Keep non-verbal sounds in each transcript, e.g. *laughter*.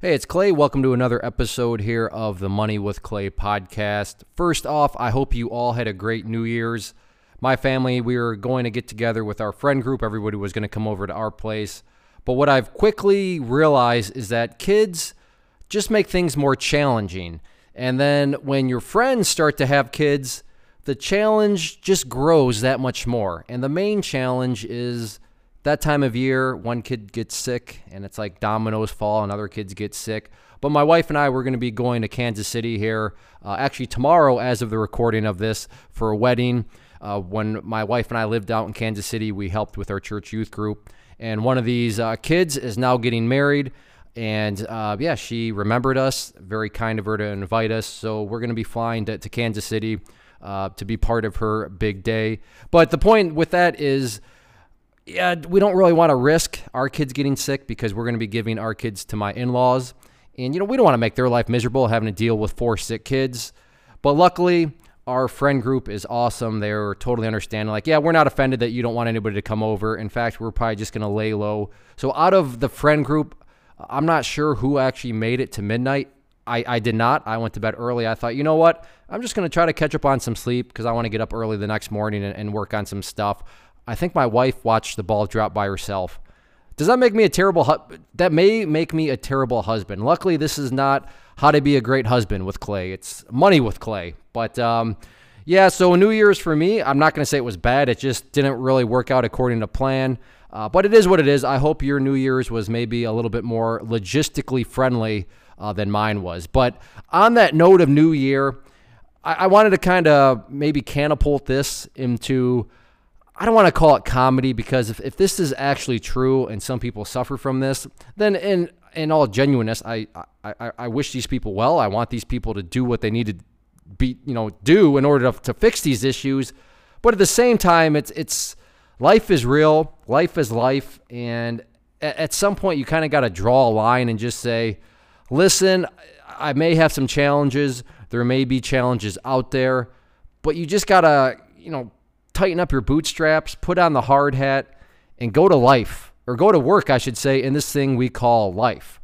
Hey, it's Clay. Welcome to another episode here of the Money with Clay podcast. First off, I hope you all had a great New Year's. My family, we were going to get together with our friend group. Everybody was going to come over to our place. But what I've quickly realized is that kids just make things more challenging. And then when your friends start to have kids, the challenge just grows that much more. And the main challenge is that time of year, one kid gets sick and it's like dominoes fall and other kids get sick. But my wife and I, we're going to be going to Kansas City here, uh, actually tomorrow, as of the recording of this, for a wedding. Uh, when my wife and I lived out in Kansas City, we helped with our church youth group. And one of these uh, kids is now getting married. And uh, yeah, she remembered us. Very kind of her to invite us. So we're going to be flying to, to Kansas City uh, to be part of her big day. But the point with that is, yeah, we don't really want to risk our kids getting sick because we're going to be giving our kids to my in laws. And, you know, we don't want to make their life miserable having to deal with four sick kids. But luckily, our friend group is awesome. They're totally understanding. Like, yeah, we're not offended that you don't want anybody to come over. In fact, we're probably just going to lay low. So, out of the friend group, I'm not sure who actually made it to midnight. I, I did not. I went to bed early. I thought, you know what? I'm just going to try to catch up on some sleep because I want to get up early the next morning and, and work on some stuff. I think my wife watched the ball drop by herself. Does that make me a terrible hu- that may make me a terrible husband. Luckily this is not how to be a great husband with Clay. It's money with Clay. But um, yeah, so New Year's for me, I'm not going to say it was bad. It just didn't really work out according to plan. Uh, but it is what it is. I hope your New Year's was maybe a little bit more logistically friendly uh, than mine was. But on that note of New Year, I, I wanted to kind of maybe catapult this into I don't want to call it comedy because if, if this is actually true and some people suffer from this, then in in all genuineness, I, I, I wish these people well. I want these people to do what they need to be, you know, do in order to, to fix these issues. But at the same time, it's it's life is real, life is life, and at, at some point you kind of got to draw a line and just say, listen, I may have some challenges. There may be challenges out there, but you just gotta, you know, tighten up your bootstraps, put on the hard hat, and go to life, or go to work, I should say, in this thing we call life.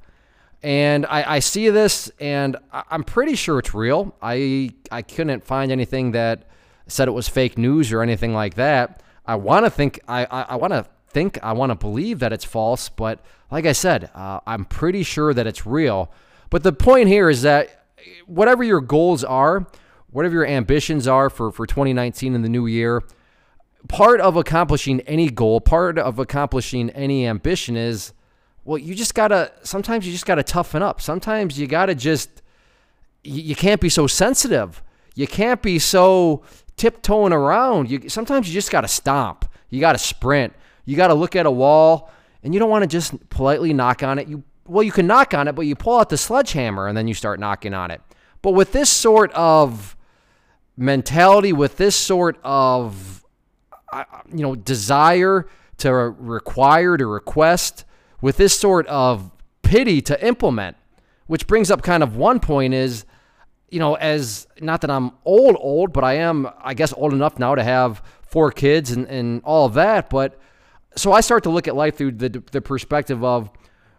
And I, I see this, and I'm pretty sure it's real. I I couldn't find anything that said it was fake news or anything like that. I want to think I I, I want to think I want to believe that it's false, but like I said, uh, I'm pretty sure that it's real. But the point here is that whatever your goals are, whatever your ambitions are for for 2019 in the new year, part of accomplishing any goal, part of accomplishing any ambition is, well, you just gotta, sometimes you just gotta toughen up. Sometimes you gotta just, you, you can't be so sensitive. You can't be so tiptoeing around. You, sometimes you just gotta stomp. You gotta sprint. You gotta look at a wall and you don't wanna just politely knock on it. You, well, you can knock on it, but you pull out the sledgehammer and then you start knocking on it. But with this sort of mentality, with this sort of you know, desire to require, to request, with this sort of pity to implement. Which brings up kind of one point is, you know, as not that I'm old, old, but I am, I guess, old enough now to have four kids and, and all of that. But so I start to look at life through the, the perspective of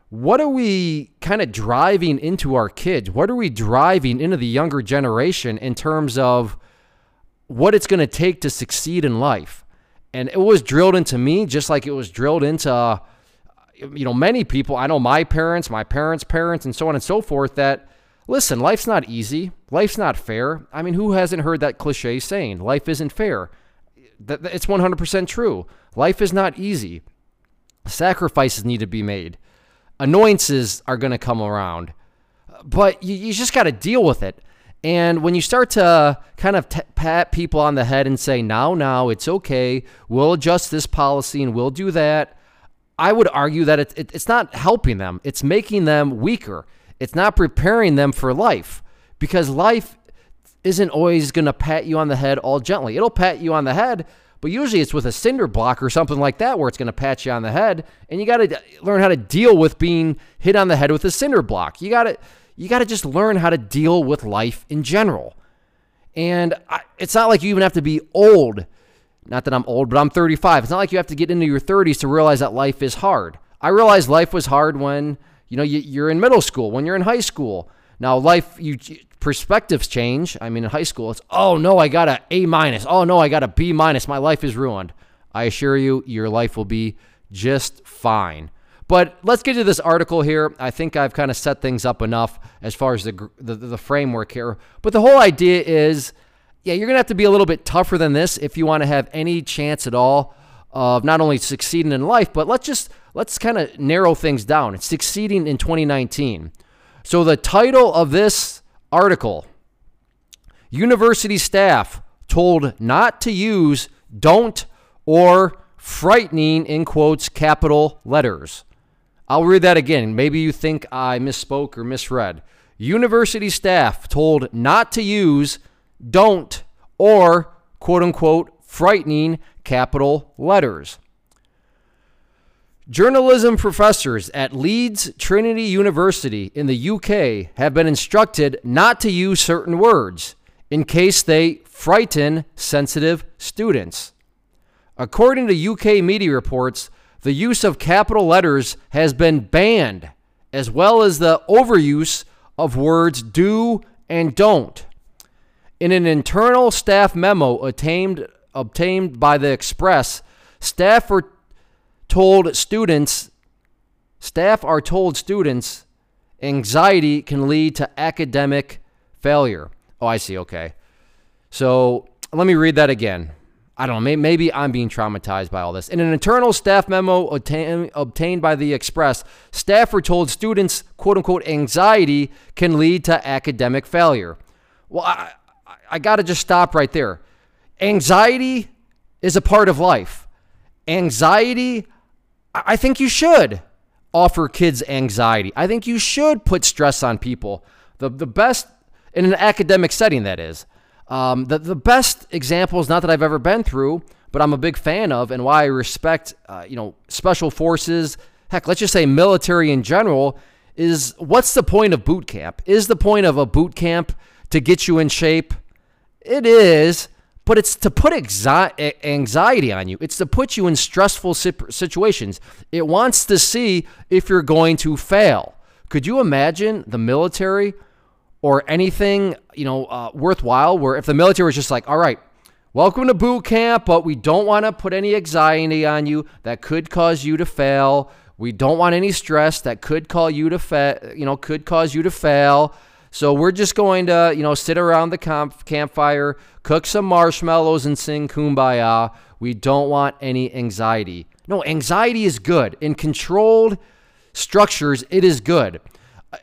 what are we kind of driving into our kids? What are we driving into the younger generation in terms of what it's going to take to succeed in life? And it was drilled into me just like it was drilled into, you know, many people. I know my parents, my parents' parents, and so on and so forth that, listen, life's not easy. Life's not fair. I mean, who hasn't heard that cliche saying, life isn't fair? It's 100% true. Life is not easy. Sacrifices need to be made. Annoyances are going to come around. But you, you just got to deal with it. And when you start to uh, kind of t- pat people on the head and say, now, now, it's okay, we'll adjust this policy and we'll do that, I would argue that it, it, it's not helping them. It's making them weaker. It's not preparing them for life because life isn't always going to pat you on the head all gently. It'll pat you on the head, but usually it's with a cinder block or something like that where it's going to pat you on the head. And you got to learn how to deal with being hit on the head with a cinder block. You got to you got to just learn how to deal with life in general. And I, it's not like you even have to be old. Not that I'm old, but I'm 35. It's not like you have to get into your 30s to realize that life is hard. I realized life was hard when, you know, you, are in middle school, when you're in high school. Now, life, you perspectives change. I mean, in high school, it's, oh no, I got a A minus. Oh no, I got a B minus. My life is ruined. I assure you, your life will be just fine. But let's get to this article here. I think I've kind of set things up enough as far as the, the, the framework here. But the whole idea is, yeah, you're to have to be a little bit tougher than this if you want to have any chance at all of not only succeeding in life, but let's just let's kind of narrow things down. It's succeeding in 2019. So the title of this article, university staff told not to use don't or frightening in quotes capital letters. I'll read that again. Maybe you think I misspoke or misread. University staff told not to use don't or quote unquote frightening capital letters. Journalism professors at Leeds Trinity University in the UK have been instructed not to use certain words in case they frighten sensitive students. According to UK media reports, the use of capital letters has been banned, as well as the overuse of words do and don't. In an internal staff memo obtained, obtained by the Express, staff are told students, staff are told students anxiety can lead to academic failure. Oh, I see. Okay. So let me read that again. I don't know, maybe I'm being traumatized by all this. In an internal staff memo obtain, obtained by the Express, staff were told students, quote unquote, anxiety can lead to academic failure. Well, I, I got to just stop right there. Anxiety is a part of life. Anxiety, I think you should offer kids anxiety. I think you should put stress on people. The, the best, in an academic setting, that is. Um, the, the best examples, not that I've ever been through, but I'm a big fan of and why I respect, uh, you know, special forces, heck, let's just say military in general, is what's the point of boot camp? Is the point of a boot camp to get you in shape? It is, but it's to put anxiety on you. It's to put you in stressful situations. It wants to see if you're going to fail. Could you imagine the military or anything, you know, uh, worthwhile where if the military was just like, all right, welcome to boot camp, but we don't want to put any anxiety on you that could cause you to fail. We don't want any stress that could call you to fa- you know, could cause you to fail. So we're just going to, you know, sit around the camp- campfire, cook some marshmallows and sing kumbaya. We don't want any anxiety. No, anxiety is good. In controlled structures, it is good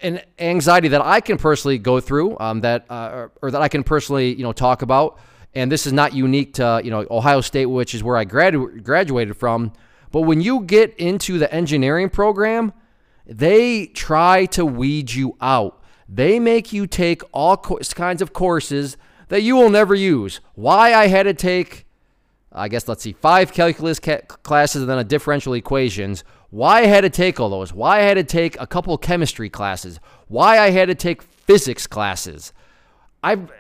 an anxiety that I can personally go through, um, that uh, or, that I can personally you know talk about. And this is not unique to you know Ohio State, which is where I gradu- graduated from. But when you get into the engineering program, they try to weed you out. They make you take all co- kinds of courses that you will never use. Why I had to take, I guess let's see, five calculus ca- classes and then a differential equations why I had to take all those, why I had to take a couple chemistry classes, why I had to take physics classes. I've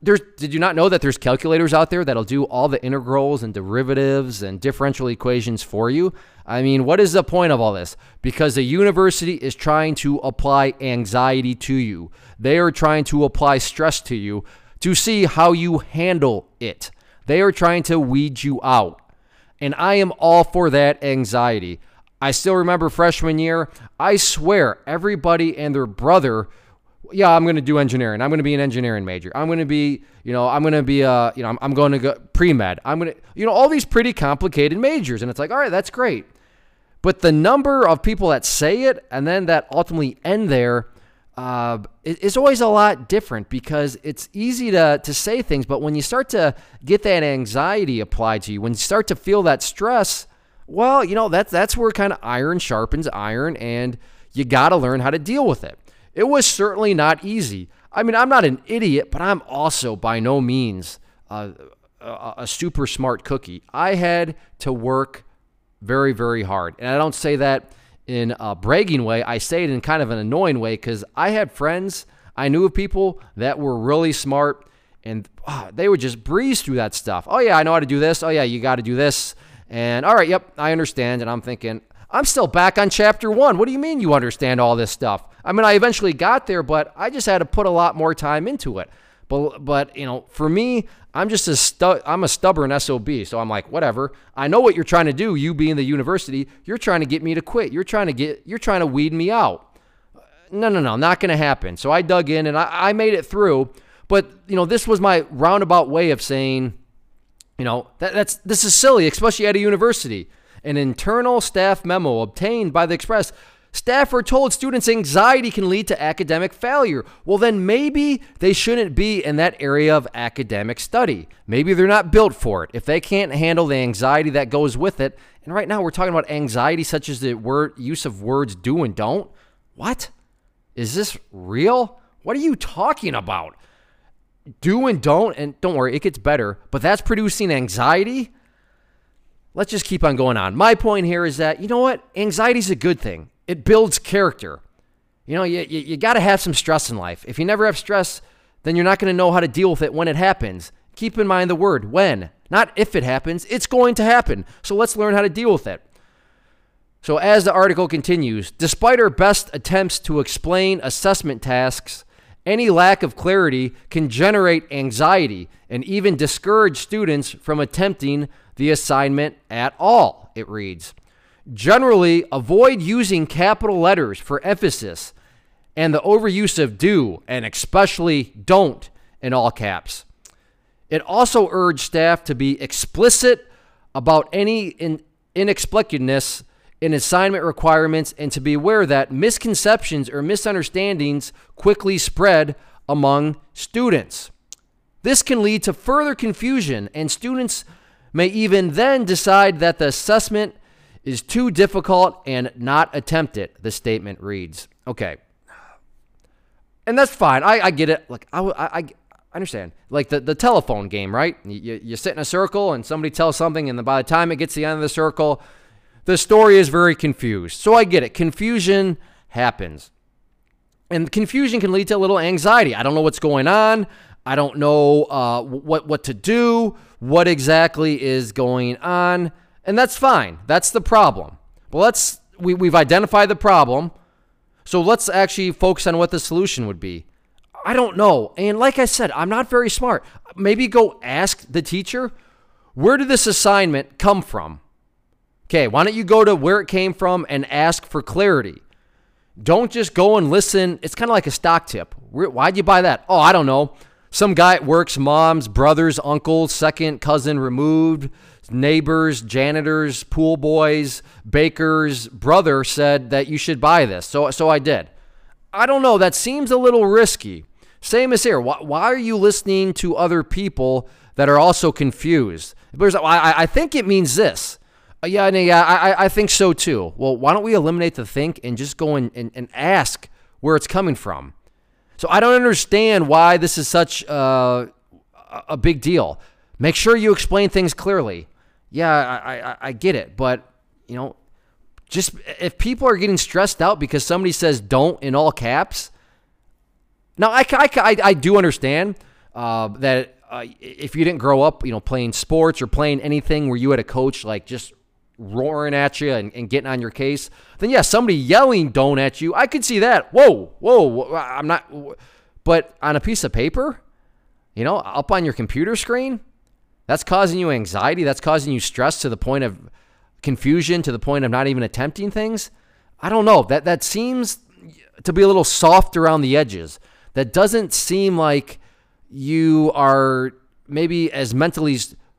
there's did you not know that there's calculators out there that'll do all the integrals and derivatives and differential equations for you? I mean, what is the point of all this? Because the university is trying to apply anxiety to you. They are trying to apply stress to you to see how you handle it. They are trying to weed you out. And I am all for that anxiety. I still remember freshman year. I swear, everybody and their brother, yeah, I'm going to do engineering. I'm going to be an engineering major. I'm going to be, you know, I'm going to be, uh, you know, I'm, I'm going to go pre med. I'm going to, you know, all these pretty complicated majors. And it's like, all right, that's great. But the number of people that say it and then that ultimately end there uh, is always a lot different because it's easy to, to say things. But when you start to get that anxiety applied to you, when you start to feel that stress, well, you know, that's that's where kind of iron sharpens iron and you got to learn how to deal with it. It was certainly not easy. I mean, I'm not an idiot, but I'm also by no means a, a super smart cookie. I had to work very, very hard. And I don't say that in a bragging way. I say it in kind of an annoying way because I had friends, I knew of people that were really smart and oh, they would just breeze through that stuff. Oh, yeah, I know how to do this. Oh, yeah, you got to do this. And all right, yep, I understand. And I'm thinking, I'm still back on chapter one. What do you mean you understand all this stuff? I mean, I eventually got there, but I just had to put a lot more time into it. But, but you know, for me, I'm just a stu- I'm a stubborn SOB. So I'm like, whatever. I know what you're trying to do. You being the university, you're trying to get me to quit. You're trying to get, you're trying to weed me out. No, no, no, not going to happen. So I dug in and I, I made it through. But you know, this was my roundabout way of saying, you know, that, that's this is silly, especially at a university. An internal staff memo obtained by the Express. Staff told students' anxiety can lead to academic failure. Well, then maybe they shouldn't be in that area of academic study. Maybe they're not built for it. If they can't handle the anxiety that goes with it, and right now we're talking about anxiety such as the word use of words do and don't. What? Is this real? What are you talking about? Do and don't, and don't worry, it gets better, but that's producing anxiety? let's just keep on going on. My point here is that, you know what? Anxiety is a good thing, it builds character. You know, you, you, you got to have some stress in life. If you never have stress, then you're not going to know how to deal with it when it happens. Keep in mind the word when, not if it happens. It's going to happen. So let's learn how to deal with it. So, as the article continues, despite our best attempts to explain assessment tasks, any lack of clarity can generate anxiety and even discourage students from attempting the assignment at all, it reads. Generally, avoid using capital letters for emphasis and the overuse of do and especially don't in all caps. It also urged staff to be explicit about any in, inexplicableness in assignment requirements and to be aware that misconceptions or misunderstandings quickly spread among students. This can lead to further confusion, and students may even then decide that the assessment is too difficult and not attempt it, the statement reads. Okay. And that's fine. I, I get it. Like, I, I, I understand. Like the, the telephone game, right? You, you sit in a circle and somebody tells something, and by the time it gets to the end of the circle, the story is very confused. So I get it. Confusion happens. And confusion can lead to a little anxiety. I don't know what's going on. I don't know uh, what what to do what exactly is going on, and that's fine. That's the problem. But let's we, we've identified the problem. So let's actually focus on what the solution would be. I don't know. And like I said, I'm not very smart. Maybe go ask the teacher, where did this assignment come from? Okay, why don't you go to where it came from and ask for clarity? Don't just go and listen. It's kind of like a stock tip. Why'd you buy that? Oh, I don't know. Some guy at work's mom's brother's uncle, second cousin removed, neighbors, janitors, pool boys, bakers, brother said that you should buy this. So, so I did. I don't know. That seems a little risky. Same as here. Why, why are you listening to other people that are also confused? I, I think it means this. Uh, yeah, yeah, I, I think so too. Well, why don't we eliminate the think and just go and, and, and ask where it's coming from? So I don't understand why this is such uh, a big deal. Make sure you explain things clearly. Yeah, I, I, I get it, but you know, just if people are getting stressed out because somebody says "don't" in all caps. Now, I, I, I do understand uh, that uh, if you didn't grow up, you know, playing sports or playing anything where you had a coach like just roaring at you and, and, getting on your case, then yeah, somebody yelling don't at you, I could see that. Whoa, whoa, I'm not. But on a piece of paper, you know, up on your computer screen, that's causing you anxiety. That's causing you stress to the point of confusion, to the point of not even attempting things. I don't know. That that seems to be a little soft around the edges. That doesn't seem like you are maybe as mentally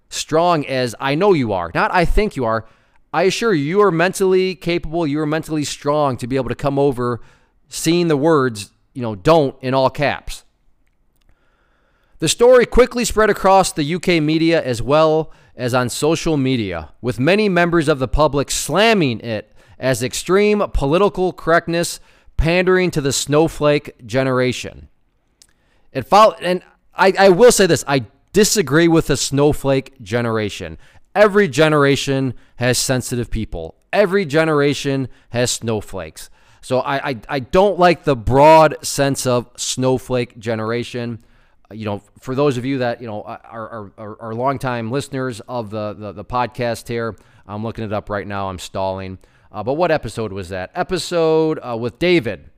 strong as I know you are. Not I think you are. I assure you, you are mentally capable, you are mentally strong to be able to come over seeing the words, you know, don't in all caps. The story quickly spread across the UK media as well as on social media, with many members of the public slamming it as extreme political correctness pandering to the snowflake generation. It followed, and I, I will say this I disagree with the snowflake generation. Every generation has sensitive people. Every generation has snowflakes. So I, I, I don't like the broad sense of snowflake generation. You know, for those of you that, you know, are, are, are, are longtime listeners of the, the, the podcast here, I'm looking it up right now. I'm stalling. Uh, but what episode was that? Episode uh, with David.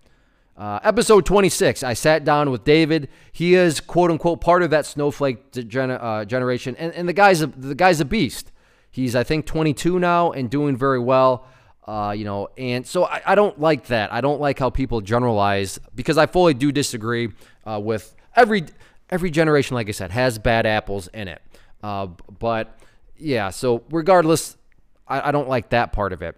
Uh, episode 26, I sat down with David. He is quote unquote part of that snowflake uh, generation, and, and the guy's a, the guy's a beast. He's I think 22 now and doing very well. Uh, you know, and so I, I, don't like that. I don't like how people generalize because I fully do disagree uh, with every every generation. Like I said, has bad apples in it. Uh, but yeah, so regardless, I, I don't like that part of it.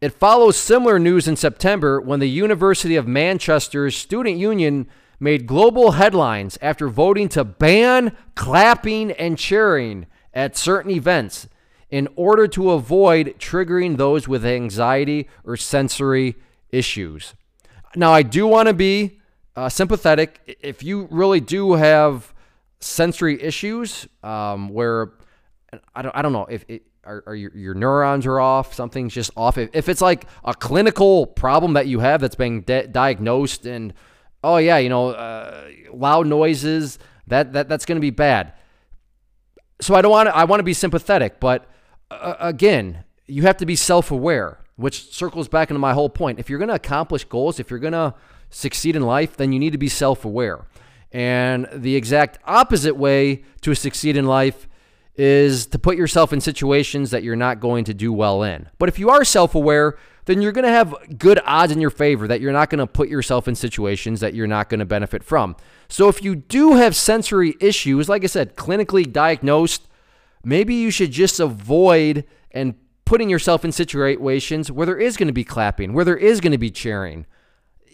It follows similar news in September when the University of Manchester's student union made global headlines after voting to ban clapping and cheering at certain events in order to avoid triggering those with anxiety or sensory issues. Now, I do want to be uh, sympathetic. If you really do have sensory issues um, where I don't, I don't know if it, are, are your, your, neurons are off, something's just off. If, if, it's like a clinical problem that you have that's being diagnosed, and oh yeah, you know, uh, loud noises, that, that that's going to be bad. So I don't want to. I want to be sympathetic, but uh, again, you have to be self aware, which circles back into my whole point. If you're going to accomplish goals, if you're going to succeed in life, then you need to be self aware. And the exact opposite way to succeed in life is to put yourself in situations that you're not going to do well in. But if you are self aware, then you're going to have good odds in your favor that you're not going to put yourself in situations that you're not going to benefit from. So if you do have sensory issues, like I said, clinically diagnosed, maybe you should just avoid and putting yourself in situations where there is going to be clapping, where there is going to be cheering.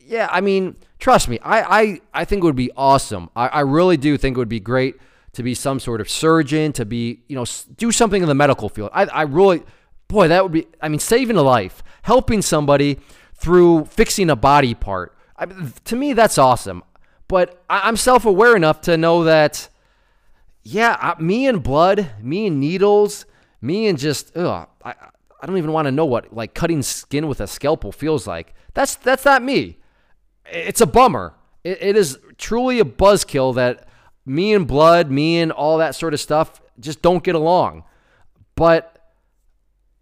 Yeah, I mean, trust me, I I, I think it would be awesome. I, I really do think it would be great to be some sort of surgeon, to be, you know, do something in the medical field. I, I really, boy, that would be, I mean, saving a life, helping somebody through fixing a body part. I to me, that's awesome. But I, I'm self aware enough to know that yeah, me and blood, me and needles, me and just ugh, I I don't even want to know what like cutting skin with a scalpel feels like. That's that's not me. It's a bummer. it, it is truly a buzzkill that me and blood, me and all that sort of stuff just don't get along. But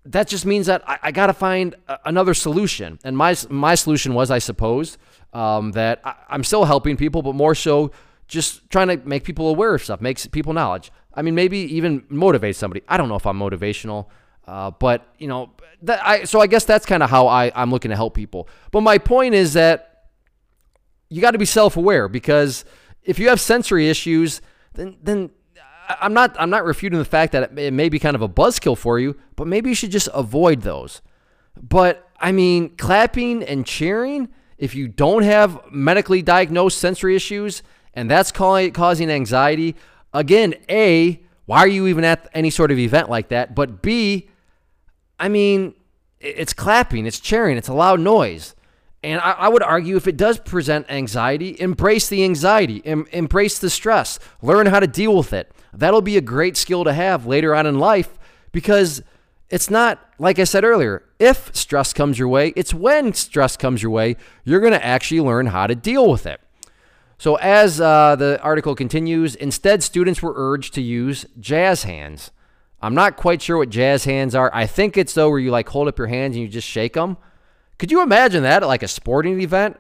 that just means that I, I got to find another solution. And my my solution was, I suppose, um, that I, I'm still helping people, but more so just trying to make people aware of stuff, makes people knowledge. I mean, maybe even motivate somebody. I don't know if I'm motivational, uh, but you know, that I so I guess that's kind of how I I'm looking to help people. But my point is that you got to be self-aware because if you have sensory issues, then then I'm not I'm not refuting the fact that it may be kind of a buzzkill for you, but maybe you should just avoid those. But I mean, clapping and cheering, if you don't have medically diagnosed sensory issues, and that's causing anxiety. Again, A, why are you even at any sort of event like that? But B, I mean, it's clapping, it's cheering, it's a loud noise. And I, I would argue if it does present anxiety, embrace the anxiety, em, embrace the stress, learn how to deal with it. That'll be a great skill to have later on in life because it's not, like I said earlier, if stress comes your way, it's when stress comes your way, you're going to actually learn how to deal with it. So, as uh, the article continues, instead, students were urged to use jazz hands. I'm not quite sure what jazz hands are. I think it's though where you like hold up your hands and you just shake them. Could you imagine that at like a sporting event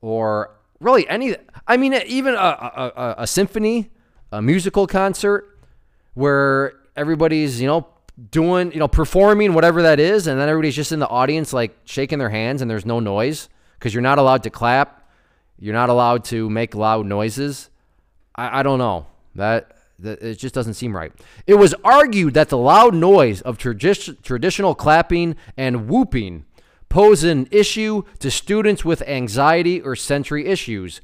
or really any? I mean, even a, a, a, a symphony, a musical concert where everybody's, you know, doing, you know, performing whatever that is, and then everybody's just in the audience like shaking their hands and there's no noise because you're not allowed to clap you're not allowed to make loud noises. I, I don't know. That, that it just doesn't seem right. It was argued that the loud noise of tradi- traditional clapping and whooping pose an issue to students with anxiety or sensory issues.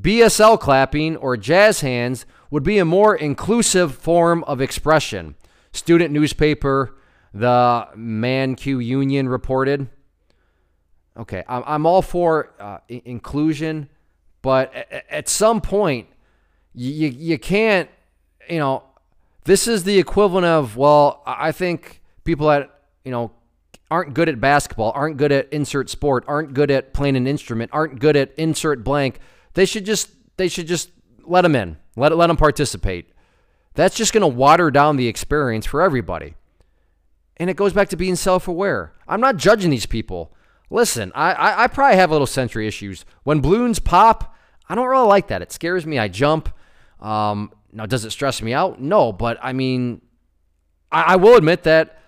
BSL clapping or jazz hands would be a more inclusive form of expression. Student newspaper, the Man Mancunion reported. Okay, I'm, I'm all for uh, I- inclusion, but at, at some point, you, you can't, you know, this is the equivalent of, well, I think people that, you know, aren't good at basketball, aren't good at insert sport, aren't good at playing an instrument, aren't good at insert blank, they should just, they should just let them in, let, let them participate. That's just going to water down the experience for everybody. And it goes back to being self aware. I'm not judging these people. Listen, I, I, I, probably have a little sensory issues. When balloons pop, I don't really like that. It scares me. I jump. Um, now, does it stress me out? No, but I mean, I, I will admit that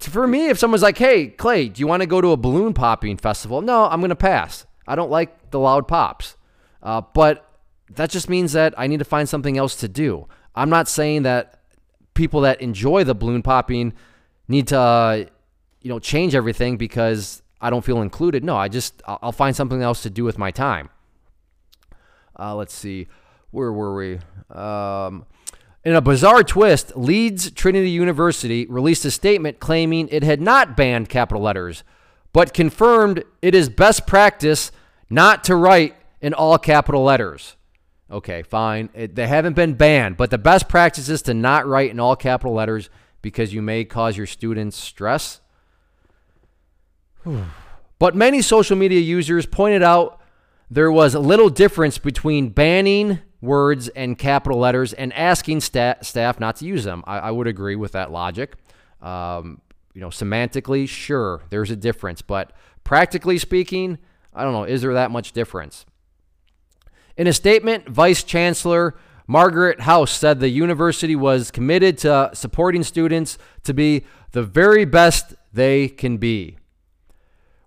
for me, if someone's like, hey, Clay, do you want to go to a balloon popping festival? No, I'm going to pass. I don't like the loud pops. Uh, but that just means that I need to find something else to do. I'm not saying that people that enjoy the balloon popping need to, uh, you know, change everything because I don't feel included. No, I just I'll find something else to do with my time. Uh, let's see, where were we? Um, in a bizarre twist, Leeds Trinity University released a statement claiming it had not banned capital letters, but confirmed it is best practice not to write in all capital letters. Okay, fine. It, they haven't been banned, but the best practice is to not write in all capital letters because you may cause your students stress. But many social media users pointed out there was little difference between banning words and capital letters and asking sta- staff not to use them. I, I would agree with that logic. Um, you know, semantically, sure, there's a difference, but practically speaking, I don't know, is there that much difference? In a statement, Vice Chancellor Margaret House said the university was committed to supporting students to be the very best they can be.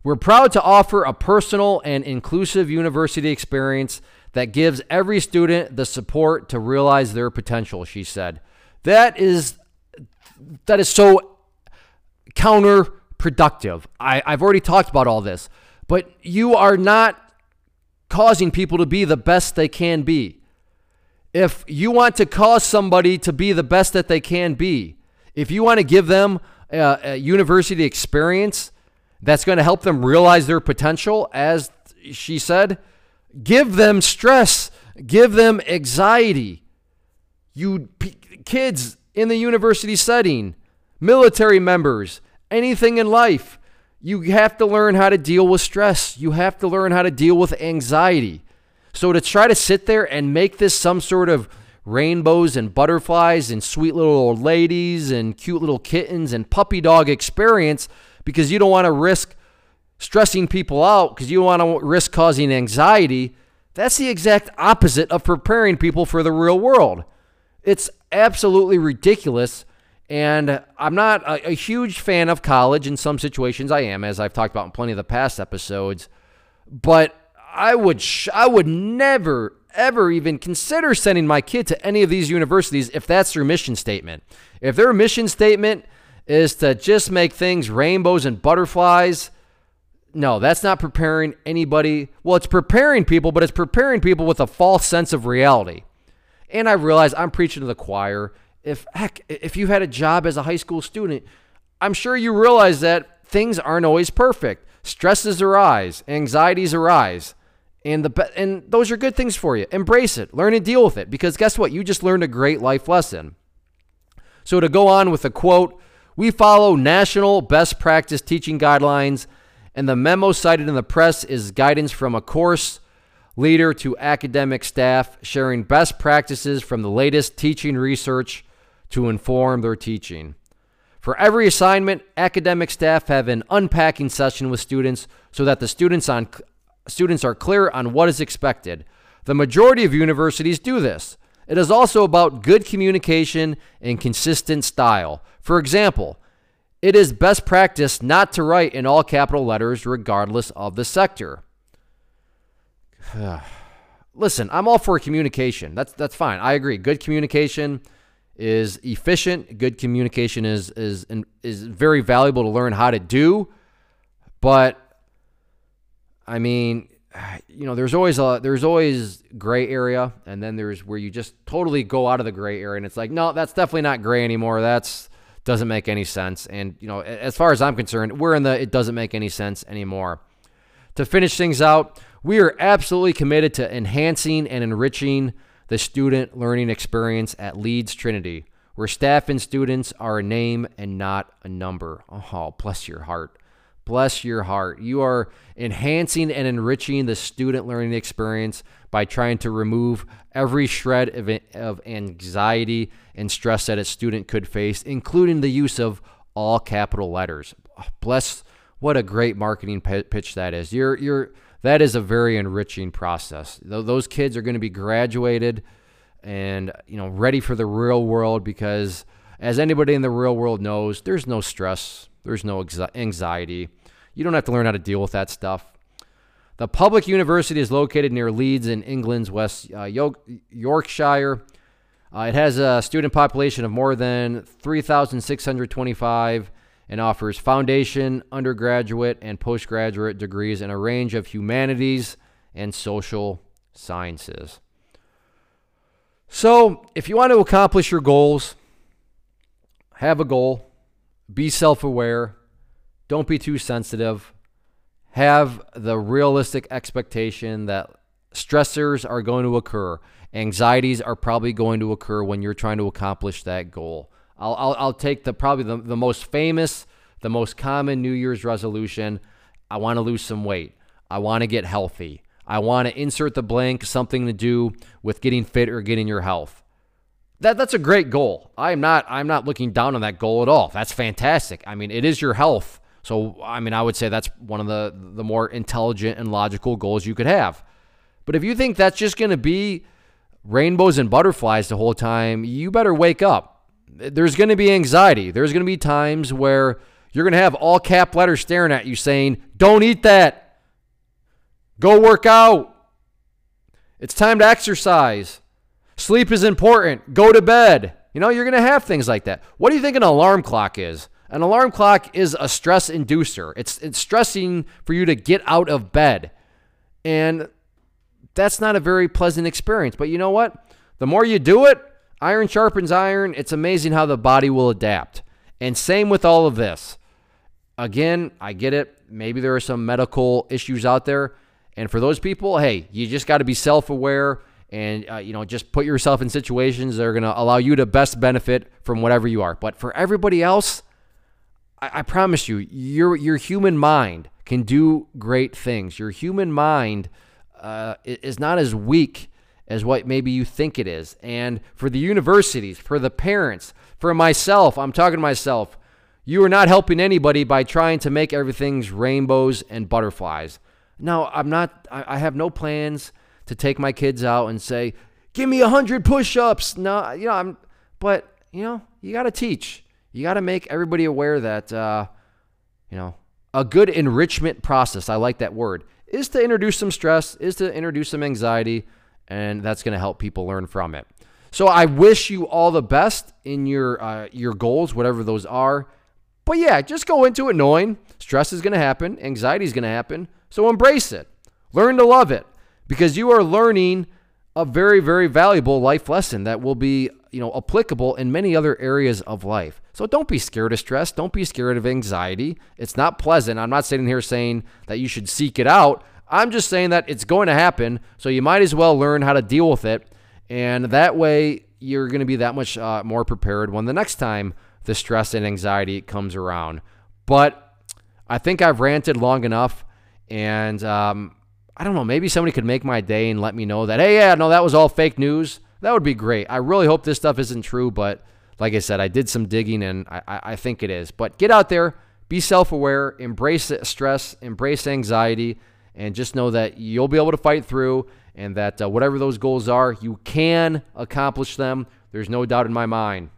We're proud to offer a personal and inclusive university experience that gives every student the support to realize their potential, she said. That is that is so counterproductive. I, I've already talked about all this, but you are not causing people to be the best they can be. If you want to cause somebody to be the best that they can be, if you want to give them a, a university experience that's going to help them realize their potential, as she said, give them stress, give them anxiety. You kids in the university setting, military members, anything in life, you have to learn how to deal with stress. You have to learn how to deal with anxiety. So to try to sit there and make this some sort of rainbows and butterflies and sweet little old ladies and cute little kittens and puppy dog experience because you don't want to risk stressing people out because you want to risk causing anxiety, that's the exact opposite of preparing people for the real world. It's absolutely ridiculous and I'm not a, a, huge fan of college. In some situations, I am, as I've talked about in plenty of the past episodes. But I would, sh- I would never, ever even consider sending my kid to any of these universities if that's their mission statement. If their mission statement is to just make things rainbows and butterflies, no, that's not preparing anybody. Well, it's preparing people, but it's preparing people with a false sense of reality. And I realize I'm preaching to the choir if heck, if you had a job as a high school student, I'm sure you realize that things aren't always perfect. Stresses arise, anxieties arise, and the and those are good things for you. Embrace it, learn to deal with it, because guess what? You just learned a great life lesson. So to go on with the quote, we follow national best practice teaching guidelines, and the memo cited in the press is guidance from a course leader to academic staff, sharing best practices from the latest teaching research to inform their teaching. For every assignment, academic staff have an unpacking session with students so that the students on students are clear on what is expected. The majority of universities do this. It is also about good communication and consistent style. For example, it is best practice not to write in all capital letters regardless of the sector. *sighs* Listen, I'm all for communication. That's that's fine. I agree. Good communication is efficient. Good communication is is is very valuable to learn how to do. But I mean, you know, there's always a there's always gray area, and then there's where you just totally go out of the gray area, and it's like, no, that's definitely not gray anymore. That's doesn't make any sense. And you know, as far as I'm concerned, we're in the it doesn't make any sense anymore. To finish things out, we are absolutely committed to enhancing and enriching the student learning experience at Leeds Trinity, where staff and students are a name and not a number. Oh, bless your heart. Bless your heart. You are enhancing and enriching the student learning experience by trying to remove every shred of, of anxiety and stress that a student could face, including the use of all capital letters. Bless what a great marketing pitch that is. You're you're that is a very enriching process. Those kids are going to be graduated and you know ready for the real world because as anybody in the real world knows, there's no stress, there's no anxiety. You don't have to learn how to deal with that stuff. The public university is located near Leeds in England's West uh, Yorkshire. Uh, it has a student population of more than 3,625 and offers foundation, undergraduate, and postgraduate degrees in a range of humanities and social sciences. So, if you want to accomplish your goals, have a goal, be self aware, don't be too sensitive, have the realistic expectation that stressors are going to occur, anxieties are probably going to occur when you're trying to accomplish that goal. I'll, I'll, I'll take the probably the, the most famous, the most common New Year's resolution. I want to lose some weight. I want to get healthy. I want to insert the blank something to do with getting fit or getting your health. That that's a great goal. I'm not I'm not looking down on that goal at all. That's fantastic. I mean, it is your health. So I mean, I would say that's one of the the more intelligent and logical goals you could have. But if you think that's just going to be rainbows and butterflies the whole time, you better wake up there's going to be anxiety. There's going to be times where you're going to have all cap letters staring at you saying, Don't eat that. Go work out. It's time to exercise. Sleep is important. Go to bed. You know, you're going to have things like that. What do you think an alarm clock is? An alarm clock is a stress inducer. It's it's stressing for you to get out of bed. And that's not a very pleasant experience. But you know what? The more you do it, Iron sharpens iron. It's amazing how the body will adapt. And same with all of this. Again, I get it. Maybe there are some medical issues out there. And for those people, hey, you just got to be self aware and uh, you know just put yourself in situations that are going to allow you to best benefit from whatever you are. But for everybody else, I, I promise you, your your human mind can do great things. Your human mind uh, is not as weak as what maybe you think it is. And for the universities, for the parents, for myself, I'm talking to myself, you are not helping anybody by trying to make everything's rainbows and butterflies. No, I'm not, I have no plans to take my kids out and say, give me a hundred push-ups. No, you know, I'm, but you know, you got to teach. You got to make everybody aware that, uh, you know, a good enrichment process, I like that word, is to introduce some stress, is to introduce some anxiety, and that's going to help people learn from it. So I wish you all the best in your uh, your goals, whatever those are. But yeah, just go into it knowing stress is going to happen, anxiety is going to happen. So embrace it, learn to love it, because you are learning a very very valuable life lesson that will be you know applicable in many other areas of life. So don't be scared of stress. Don't be scared of anxiety. It's not pleasant. I'm not sitting here saying that you should seek it out. I'm just saying that it's going to happen, so you might as well learn how to deal with it. And that way, you're going to be that much uh, more prepared when the next time the stress and anxiety comes around. But I think I've ranted long enough, and um, I don't know, maybe somebody could make my day and let me know that, hey, yeah, no, that was all fake news. That would be great. I really hope this stuff isn't true, but like I said, I did some digging and I, I think it is. But get out there, be self aware, embrace stress, embrace anxiety and just know that you'll be able to fight through and that uh, whatever those goals are, you can accomplish them. There's no doubt in my mind.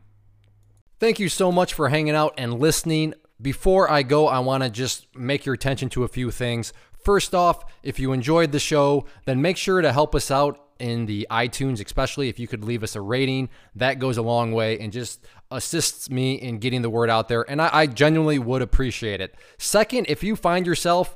Thank you so much for hanging out and listening. Before I go, I want to just make your attention to a few things. First off, if you enjoyed the show, then make sure to help us out in the iTunes, especially if you could leave us a rating. That goes a long way and just assists me in getting the word out there. And I, I genuinely would appreciate it. Second, if you find yourself